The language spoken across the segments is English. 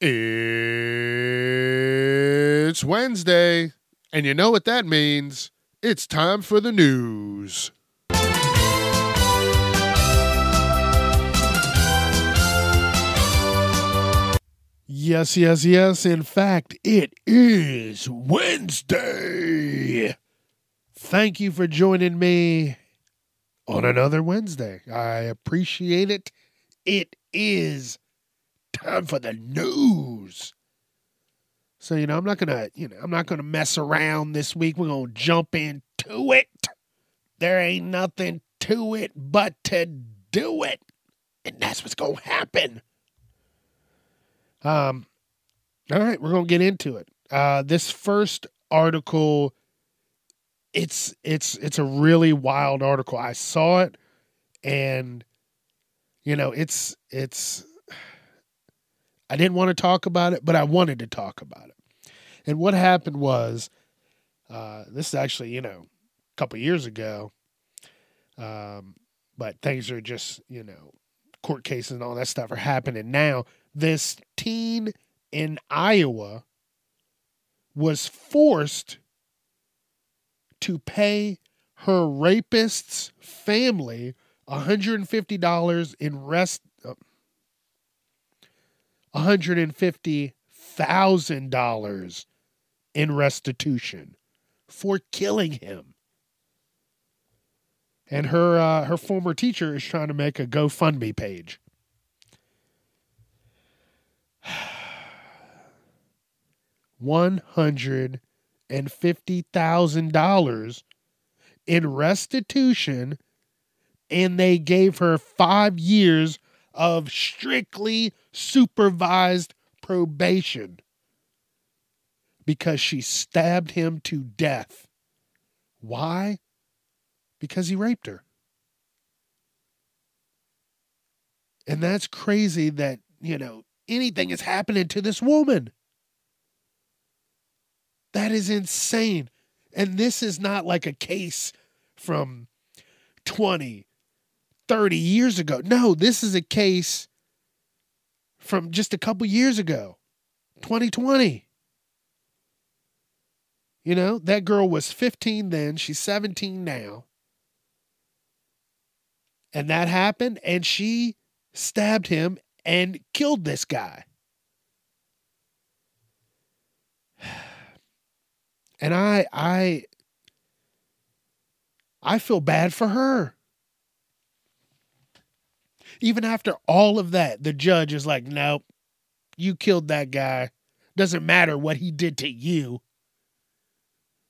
It's Wednesday, and you know what that means. It's time for the news. Yes, yes, yes. In fact, it is Wednesday. Thank you for joining me on another Wednesday. I appreciate it. It is time for the news. So, you know, I'm not to, you know, I'm not to mess around this week. We're to jump into it. There ain't nothing to it but to do it. And that's what's to happen. Um, all right, we're to get into it. Uh, this first article, it's, it's, it's a really wild article. I saw it and, you know, it's, it's, I didn't want to talk about it, but I wanted to talk about it. And what happened was, uh, this is actually, you know, a couple years ago, um, but things are just, you know, court cases and all that stuff are happening now. This teen in Iowa was forced to pay her rapist's family $150 in rest $150,000 in restitution for killing him. And her uh, her former teacher is trying to make a GoFundMe page. One hundred and fifty thousand dollars in restitution, and they gave her five years of strictly supervised probation because she stabbed him to death. Why? Because he raped her. And that's crazy that, you know, anything is happening to this woman. That is insane. And this is not like a case from 20, 30 years ago. No, this is a case from just a couple years ago, 2020. You know, that girl was 15 then, she's 17 now. And that happened, and she stabbed him and killed this guy. And I I I feel bad for her. Even after all of that, the judge is like, nope, you killed that guy. Doesn't matter what he did to you.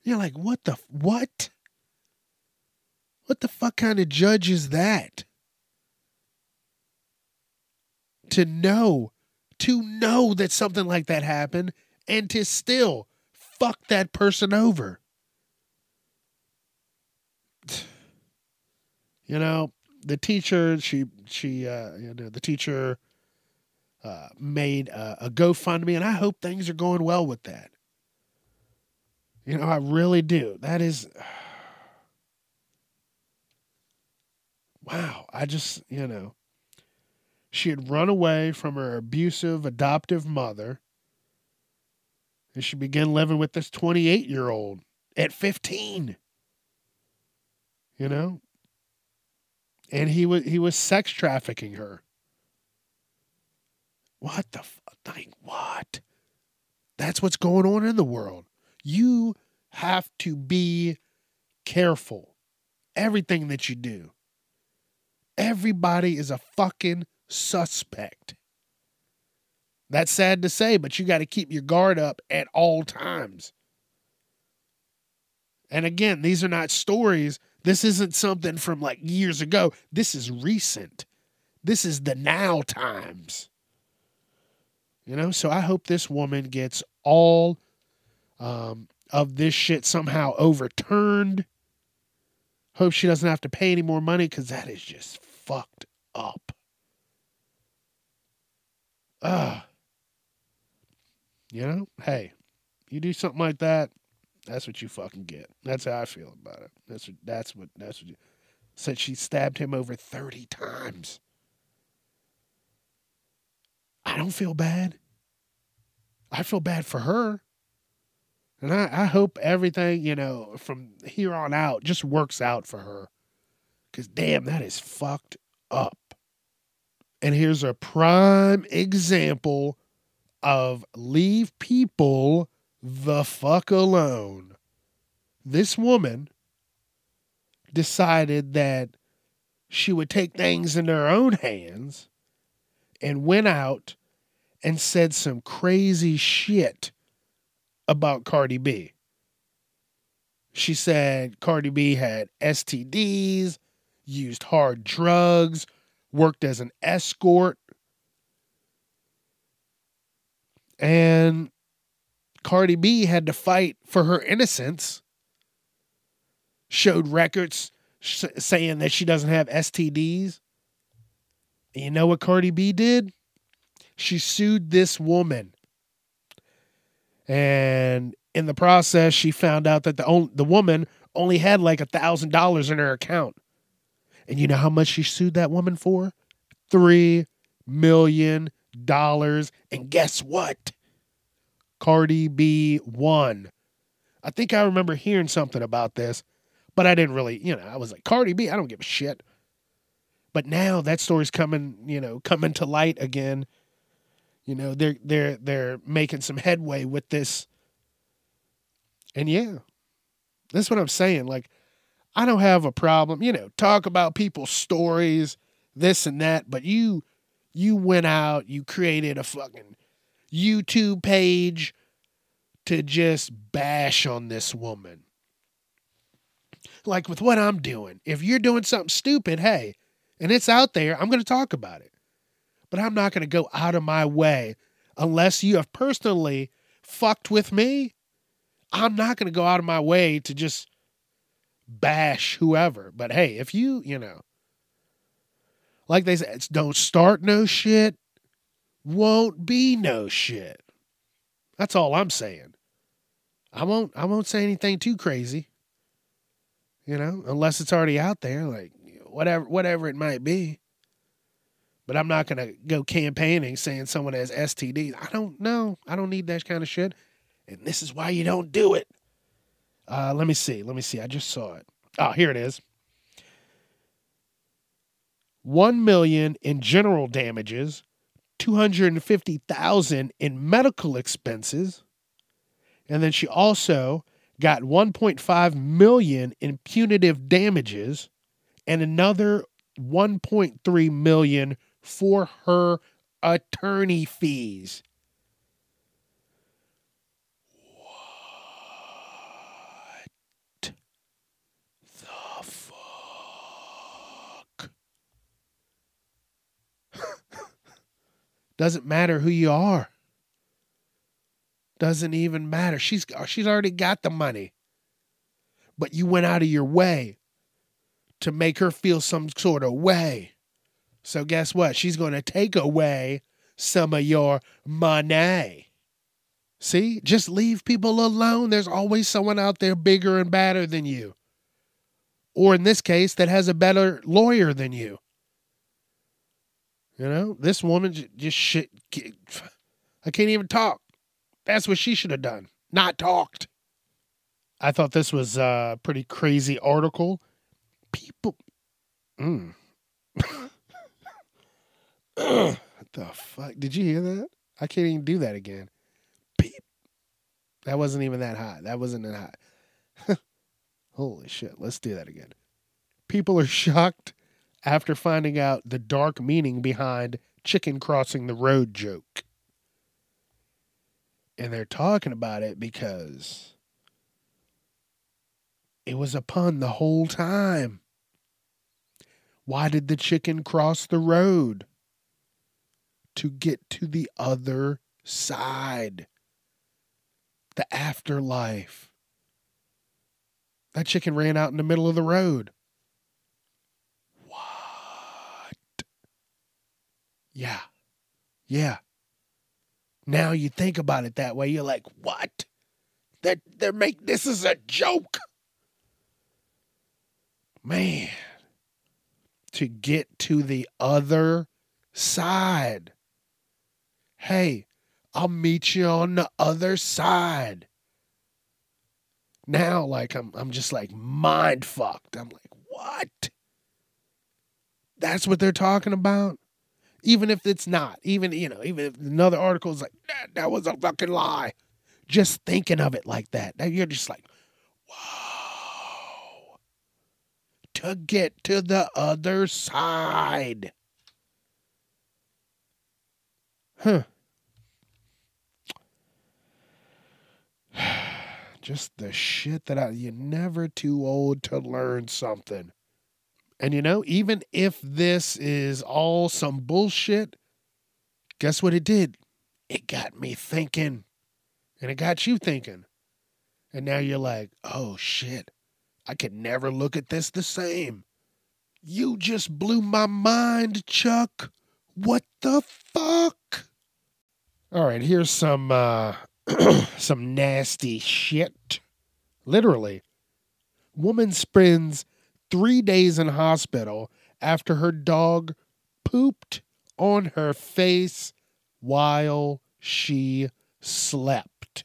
You're like, what the, what? What the fuck kind of judge is that? To know, to know that something like that happened and to still fuck that person over. You know, the teacher she she uh, you know the teacher uh, made a, a GoFundMe, and I hope things are going well with that. You know, I really do. That is. Wow. I just, you know, she had run away from her abusive adoptive mother. And she began living with this 28 year old at 15. You know? And he was he was sex trafficking her. What the fuck? Like what? That's what's going on in the world. You have to be careful. Everything that you do. Everybody is a fucking suspect. That's sad to say, but you got to keep your guard up at all times. And again, these are not stories this isn't something from like years ago. This is recent. This is the now times. You know, so I hope this woman gets all um, of this shit somehow overturned. Hope she doesn't have to pay any more money because that is just fucked up. Ugh. You know, hey, you do something like that, that's what you fucking get. That's how I feel about it. That's what, that's what that's what you said she stabbed him over 30 times. I don't feel bad. I feel bad for her. And I, I hope everything, you know, from here on out just works out for her. Because, damn, that is fucked up. And here's a prime example of leave people the fuck alone. This woman decided that she would take things in her own hands and went out and said some crazy shit about Cardi B. She said Cardi B had STDs, used hard drugs, worked as an escort. And Cardi B had to fight for her innocence, showed records sh- saying that she doesn't have STDs. And you know what Cardi B did? She sued this woman. And in the process, she found out that the on- the woman only had like a thousand dollars in her account. And you know how much she sued that woman for? Three million dollars. And guess what? Cardi B won. I think I remember hearing something about this, but I didn't really, you know, I was like, Cardi B, I don't give a shit. But now that story's coming, you know, coming to light again you know, they're they're they're making some headway with this. And yeah, that's what I'm saying. Like, I don't have a problem, you know, talk about people's stories, this and that, but you you went out, you created a fucking YouTube page to just bash on this woman. Like with what I'm doing. If you're doing something stupid, hey, and it's out there, I'm going to talk about it but I'm not going to go out of my way unless you have personally fucked with me. I'm not going to go out of my way to just bash whoever. But hey, if you, you know, like they said, don't start no shit, won't be no shit. That's all I'm saying. I won't I won't say anything too crazy. You know, unless it's already out there like whatever whatever it might be but I'm not to go campaigning saying someone has STDs. I don't know. I don't need that kind of shit. And this is why you don't do it. Uh, let me see. Let me see. I just saw it. Oh, here it is. 1 million in general damages, 250,000 in medical expenses, and then she also got 1.5 million in punitive damages and another 1.3 million for her attorney fees. Doesn't matter who you are. Doesn't even matter. She's she's already got the money. But you went out of your way to make her feel some sort of way. So guess what? She's going to take away some of your money. See, just leave people alone. There's always someone out there bigger and badder than you. Or in this case, that has a better lawyer than you. You know, this woman just shit. I can't even talk. That's what she should have done, not talked. I thought this was a pretty crazy article. People. Mm. what the fuck? Did you hear that? I can't even do that again. Beep. That wasn't even that hot. That wasn't that hot. Holy shit. Let's do that again. People are shocked after finding out the dark meaning behind chicken crossing the road joke. And they're talking about it because it was a pun the whole time. Why did the chicken cross the road? to get to the other side. The afterlife. That chicken ran out in the middle of the road. Yeah. Yeah. Now you think about it that way, you're like, what? That they're make this is a joke. Man. To get to the other side. Hey, I'll meet you on the other side. Now, like I'm I'm just like mind fucked. I'm like, what? That's what they're talking about? Even if it's not, even you know, even if another article is like, that, that was a fucking lie. Just thinking of it like that. You're just like, wow. To get to the other side. Huh. Just the shit that I, you're never too old to learn something. And you know, even if this is all some bullshit, guess what it did? It got me thinking. And it got you thinking. And now you're like, oh shit, I can never look at this the same. You just blew my mind, Chuck. What the fuck? All right, here's some uh some nasty shit. Literally. Woman spends three days in hospital after her dog pooped on her face while she slept.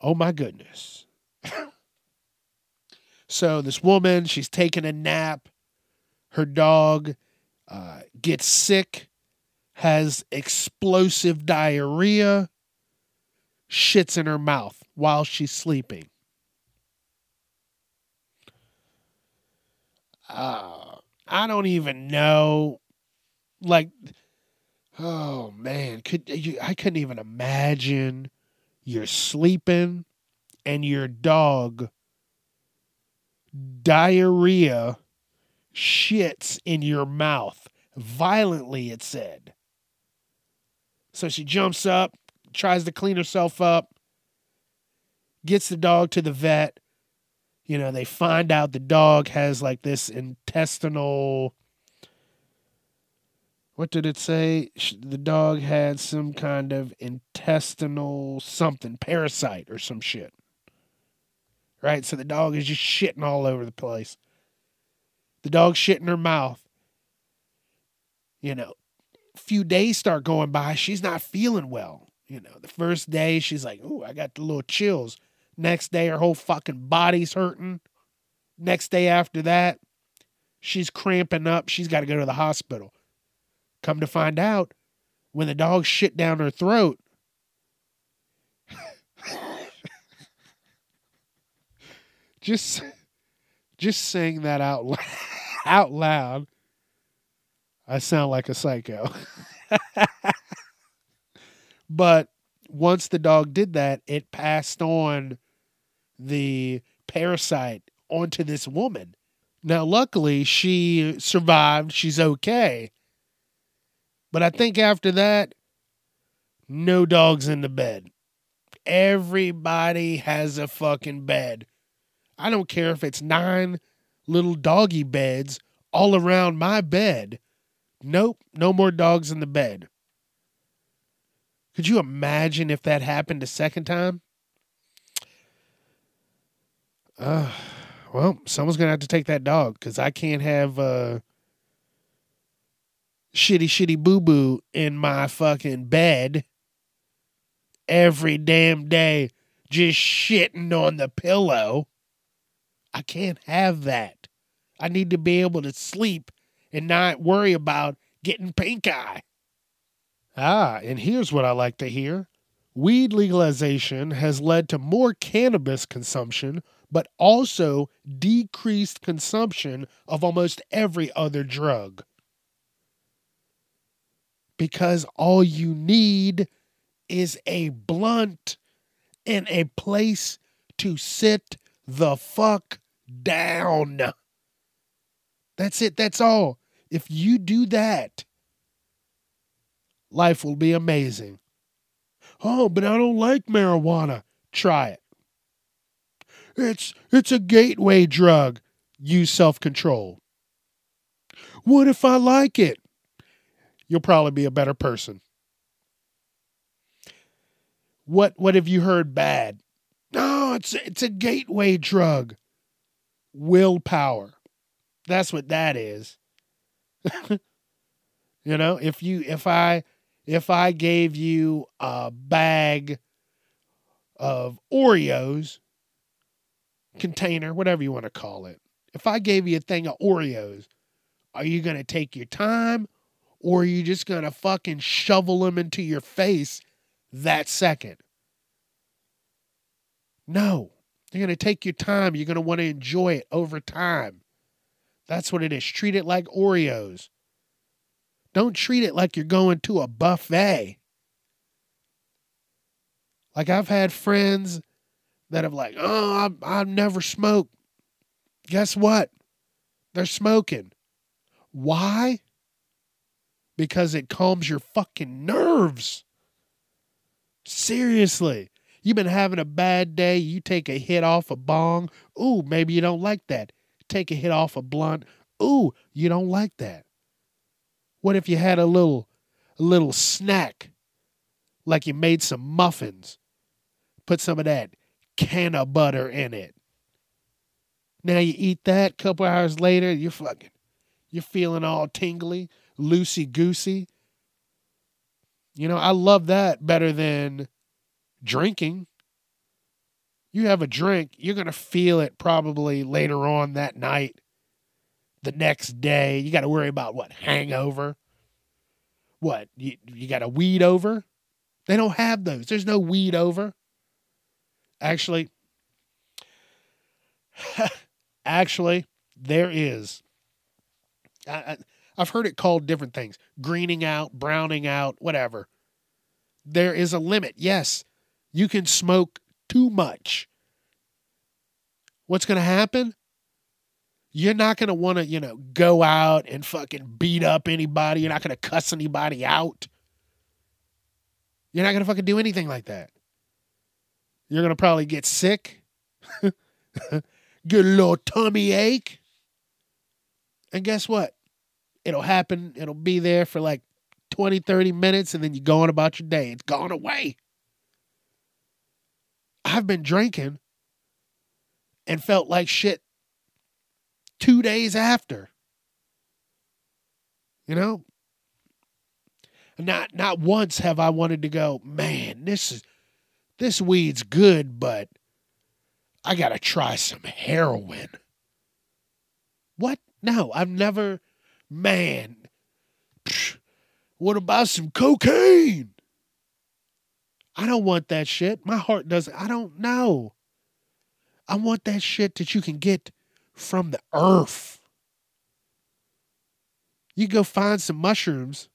Oh my goodness. so, this woman, she's taking a nap. Her dog uh, gets sick has explosive diarrhea, shits in her mouth while she's sleeping. Uh, I don't even know. Like, oh man, could you? I couldn't even imagine you're sleeping and your dog diarrhea shits in your mouth violently. It said. So she jumps up, tries to clean herself up, gets the dog to the vet. You know, they find out the dog has like this intestinal. What did it say? The dog had some kind of intestinal something, parasite or some shit. Right? So the dog is just shitting all over the place. The dog shitting her mouth. You know, few days start going by, she's not feeling well. You know, the first day she's like, "Ooh, I got the little chills." Next day, her whole fucking body's hurting. Next day after that, she's cramping up. She's got to go to the hospital. Come to find out, when the dog shit down her throat, just just saying that out out loud I sound like a psycho. but once the dog did that, it passed on the parasite onto this woman. Now, luckily, she survived. She's okay. But I think after that, no dogs in the bed. Everybody has a fucking bed. I don't care if it's nine little doggy beds all around my bed. Nope, no more dogs in the bed. Could you imagine if that happened a second time? Uh, well, someone's gonna have to take that dog because I can't have uh shitty shitty boo boo in my fucking bed every damn day, just shitting on the pillow. I can't have that. I need to be able to sleep and not worry about getting pink eye. Ah, and here's what I like to hear weed legalization has led to more cannabis consumption, but also decreased consumption of almost every other drug. Because all you need is a blunt and a place to sit the fuck down. That's it. That's all. If you do that, Life will be amazing. Oh, but I don't like marijuana. Try it. It's it's a gateway drug. Use self-control. What if I like it? You'll probably be a better person. What what have you heard bad? No, it's it's a gateway drug. Willpower. That's what that is. you know, if you if I if I gave you a bag of Oreos container, whatever you want to call it. If I gave you a thing of Oreos, are you going to take your time or are you just going to fucking shovel them into your face that second? No. You're going to take your time. You're going to want to enjoy it over time. That's what it is. Treat it like Oreos. Don't treat it like you're going to a buffet. Like I've had friends that have like, oh, I I never smoked. Guess what? They're smoking. Why? Because it calms your fucking nerves. Seriously. You've been having a bad day, you take a hit off a bong. Ooh, maybe you don't like that. Take a hit off a blunt. Ooh, you don't like that. What if you had a little a little snack? Like you made some muffins. Put some of that cannabutter in it. Now you eat that, couple hours later, you're fucking you're feeling all tingly, loosey goosey. You know, I love that better than drinking. You have a drink, you're going to feel it probably later on that night, the next day. You got to worry about what? Hangover? What? You, you got a weed over? They don't have those. There's no weed over. Actually, actually, there is. I, I've heard it called different things greening out, browning out, whatever. There is a limit. Yes, you can smoke too much. What's going to happen? You're not going to want to, you know, go out and fucking beat up anybody. You're not going to cuss anybody out. You're not going to fucking do anything like that. You're going to probably get sick, get a little tummy ache. And guess what? It'll happen. It'll be there for like 20, 30 minutes, and then you're going about your day. It's gone away. I've been drinking and felt like shit two days after. You know? Not not once have I wanted to go, man, this is this weed's good, but I got to try some heroin. What? No, I've never, man. What about some cocaine? I don't want that shit. My heart doesn't. I don't know. I want that shit that you can get from the earth. You go find some mushrooms.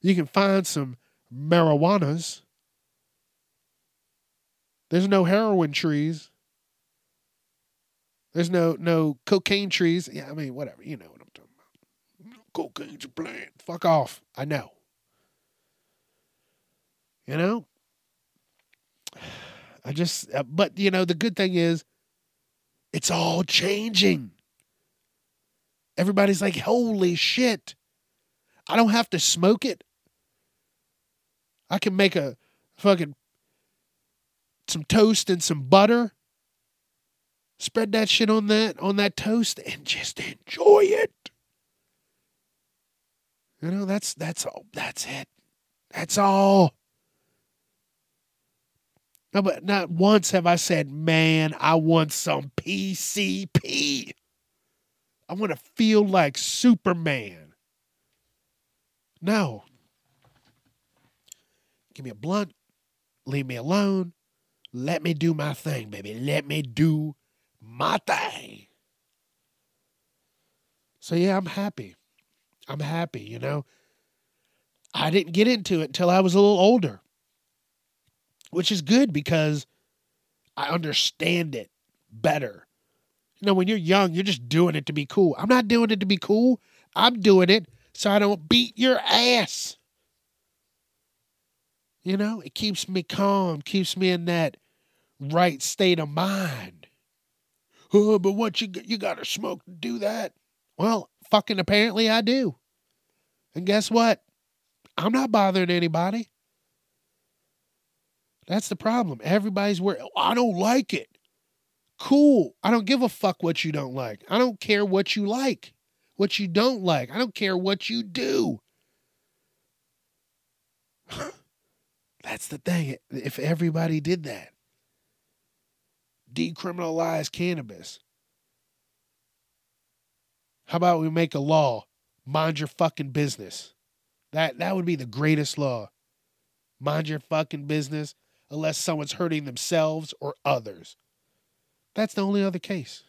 You can find some marijuanas. There's no heroin trees. There's no no cocaine trees. Yeah, I mean, whatever. You know what I'm talking about. Cocaine's a plant. Fuck off. I know. You know? I just, uh, but you know, the good thing is it's all changing. Everybody's like, holy shit. I don't have to smoke it. I can make a fucking some toast and some butter. Spread that shit on that on that toast and just enjoy it. You know, that's that's all that's it. That's all. No, but not once have I said, man, I want some PCP. I want to feel like Superman. No. Give me a blunt. Leave me alone. Let me do my thing, baby. Let me do my thing. So, yeah, I'm happy. I'm happy, you know. I didn't get into it until I was a little older, which is good because I understand it better. You know, when you're young, you're just doing it to be cool. I'm not doing it to be cool. I'm doing it so I don't beat your ass. You know, it keeps me calm, keeps me in that right state of mind. Oh, but what you you got to smoke to do that? Well, fucking apparently I do. And guess what? I'm not bothering anybody. That's the problem. Everybody's where oh, I don't like it. Cool. I don't give a fuck what you don't like. I don't care what you like, what you don't like. I don't care what you do. That's the thing. If everybody did that, decriminalize cannabis. How about we make a law? Mind your fucking business. That that would be the greatest law. Mind your fucking business unless someone's hurting themselves or others. That's the only other case.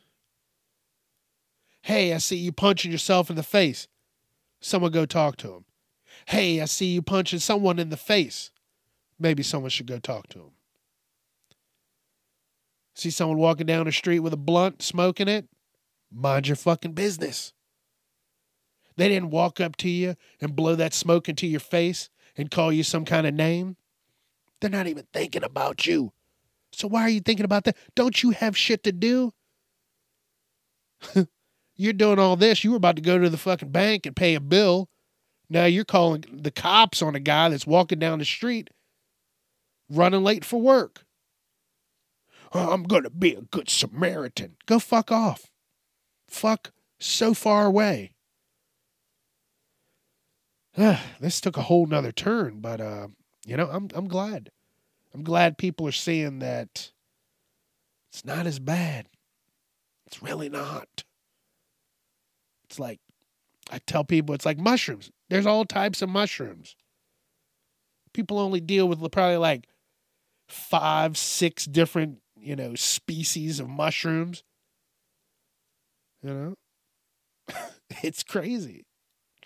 Hey, I see you punching yourself in the face. Someone go talk to him. Hey, I see you punching someone in the face. Maybe someone should go talk to him. See someone walking down the street with a blunt, smoking it? Mind your fucking business. They didn't walk up to you and blow that smoke into your face and call you some kind of name. They're not even thinking about you. So why are you thinking about that? Don't you have shit to do? you're doing all this. You were about to go to the fucking bank and pay a bill. Now you're calling the cops on a guy that's walking down the street running late for work. I'm going to be a good Samaritan. Go fuck off. Fuck so far away. this took a whole nother turn, but uh, you know, I'm I'm glad. I'm glad people are seeing that it's not as bad. It's really not. It's like I tell people it's like mushrooms. There's all types of mushrooms. People only deal with probably like five, six different, you know, species of mushrooms. You know? it's crazy.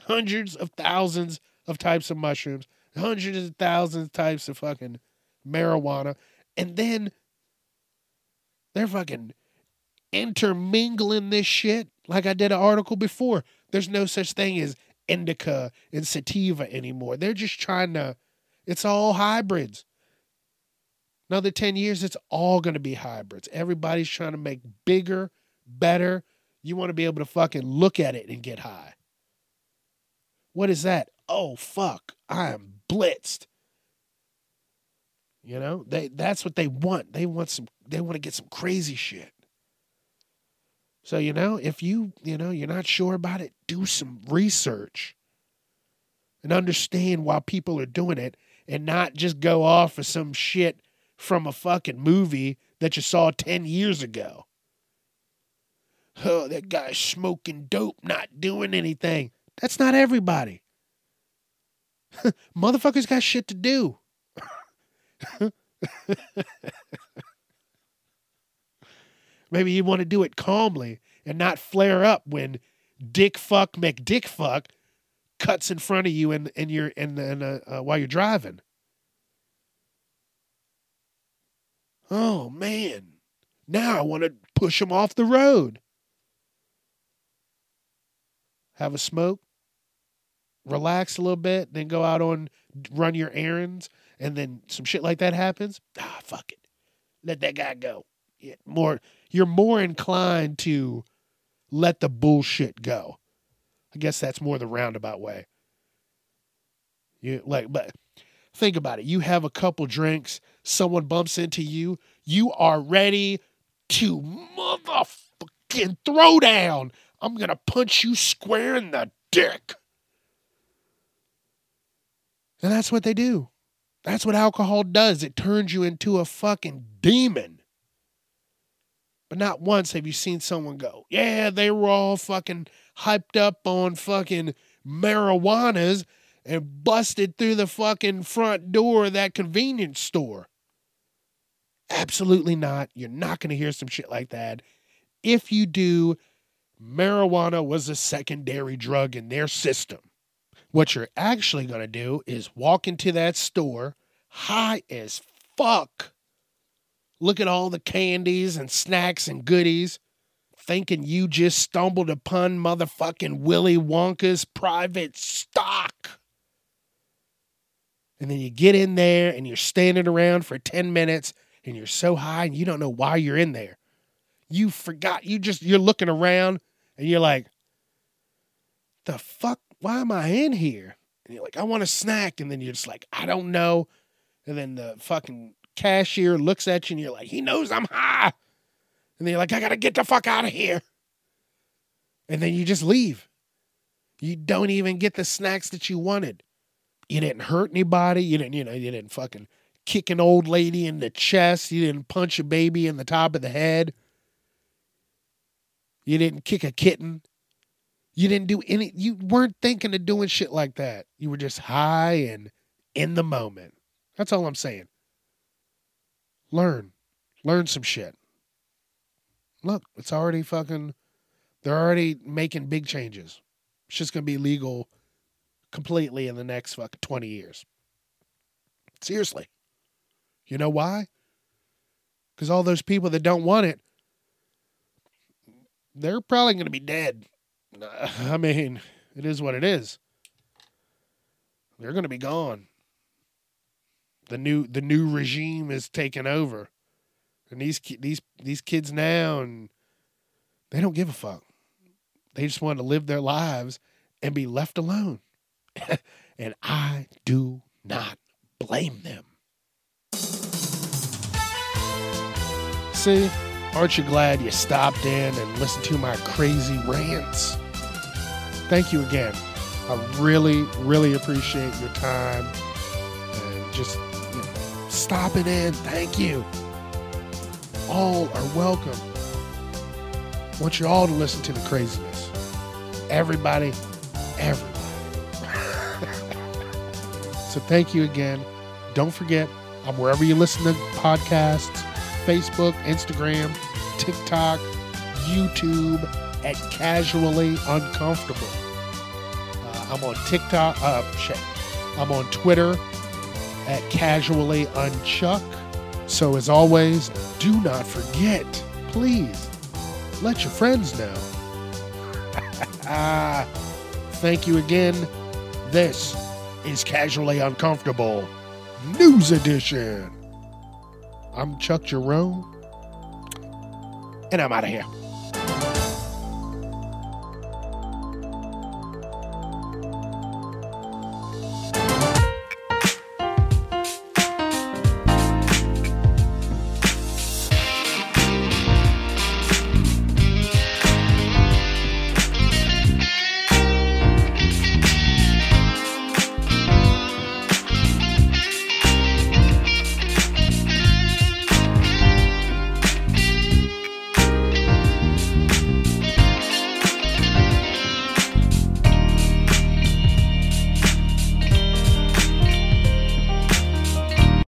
Hundreds of thousands of types of mushrooms, hundreds of thousands of types of fucking marijuana. And then they're fucking intermingling this shit. Like I did an article before. There's no such thing as indica and sativa anymore. They're just trying to, it's all hybrids. Another 10 years, it's all going to be hybrids. Everybody's trying to make bigger, better. You want to be able to fucking look at it and get high. What is that? Oh, fuck. I am blitzed. You know, they that's what they want. They want some they want to get some crazy shit. So, you know, if you, you know, you're not sure about it, do some research and understand why people are doing it and not just go off of some shit from a fucking movie that you saw 10 years ago. Oh, that guy's smoking dope, not doing anything. That's not everybody. Motherfuckers got shit to do. Maybe you want to do it calmly and not flare up when Dick Fuck McDick Fuck cuts in front of you and and you're and and uh, uh, while you're driving. Oh man, now I want to push him off the road. Have a smoke, relax a little bit, then go out on run your errands, and then some shit like that happens. Ah, fuck it, let that guy go. Yeah, more, you're more inclined to let the bullshit go. I guess that's more the roundabout way. You like, but think about it. You have a couple drinks, someone bumps into you, you are ready to motherfucking throw down. I'm gonna punch you square in the dick. And that's what they do. That's what alcohol does. It turns you into a fucking demon. But not once have you seen someone go, yeah, they were all fucking hyped up on fucking marijuanas and busted through the fucking front door of that convenience store. Absolutely not. You're not going to hear some shit like that. If you do, marijuana was a secondary drug in their system. What you're actually going to do is walk into that store high as fuck. Look at all the candies and snacks and goodies, thinking you just stumbled upon motherfucking Willy Wonka's private stock And then you get in there and you're standing around for 10 minutes and you're so high and you don't know why you're in there. You forgot. You just, you're looking around and you're like, the fuck? Why am I in here? And you're like, I want a snack. And then you're just like, I don't know. And then the fucking cashier looks at you and you're like, he knows I'm high. And then you're like, I got to get the fuck out of here. And then you just leave. You don't even get the snacks that you wanted. You didn't hurt anybody. You didn't, you know, you didn't fucking kick an old lady in the chest. You didn't punch a baby in the top of the head. You didn't kick a kitten. You didn't do any, you weren't thinking of doing shit like that. You were just high and in the moment. That's all I'm saying. Learn. Learn some shit. Look, it's already fucking, they're already making big changes. It's just going to be legal completely in the next fucking 20 years. Seriously. You know why? Because all those people that don't want it, they're probably going to be dead. I mean, it is what it is. They're going to be gone. The new the new regime is taking over, and these these these kids now, and they don't give a fuck. They just want to live their lives and be left alone. and I do not blame them. See, aren't you glad you stopped in and listened to my crazy rants? Thank you again. I really, really appreciate your time and just you know, stopping in. Thank you. All are welcome. I want you all to listen to the craziness. Everybody, everybody. So thank you again. Don't forget, I'm wherever you listen to podcasts Facebook, Instagram, TikTok, YouTube at Casually Uncomfortable. Uh, I'm on TikTok. Uh, shit. I'm on Twitter at Casually Unchuck. So as always, do not forget, please, let your friends know. Thank you again. This is Casually Uncomfortable News Edition. I'm Chuck Jerome, and I'm out of here.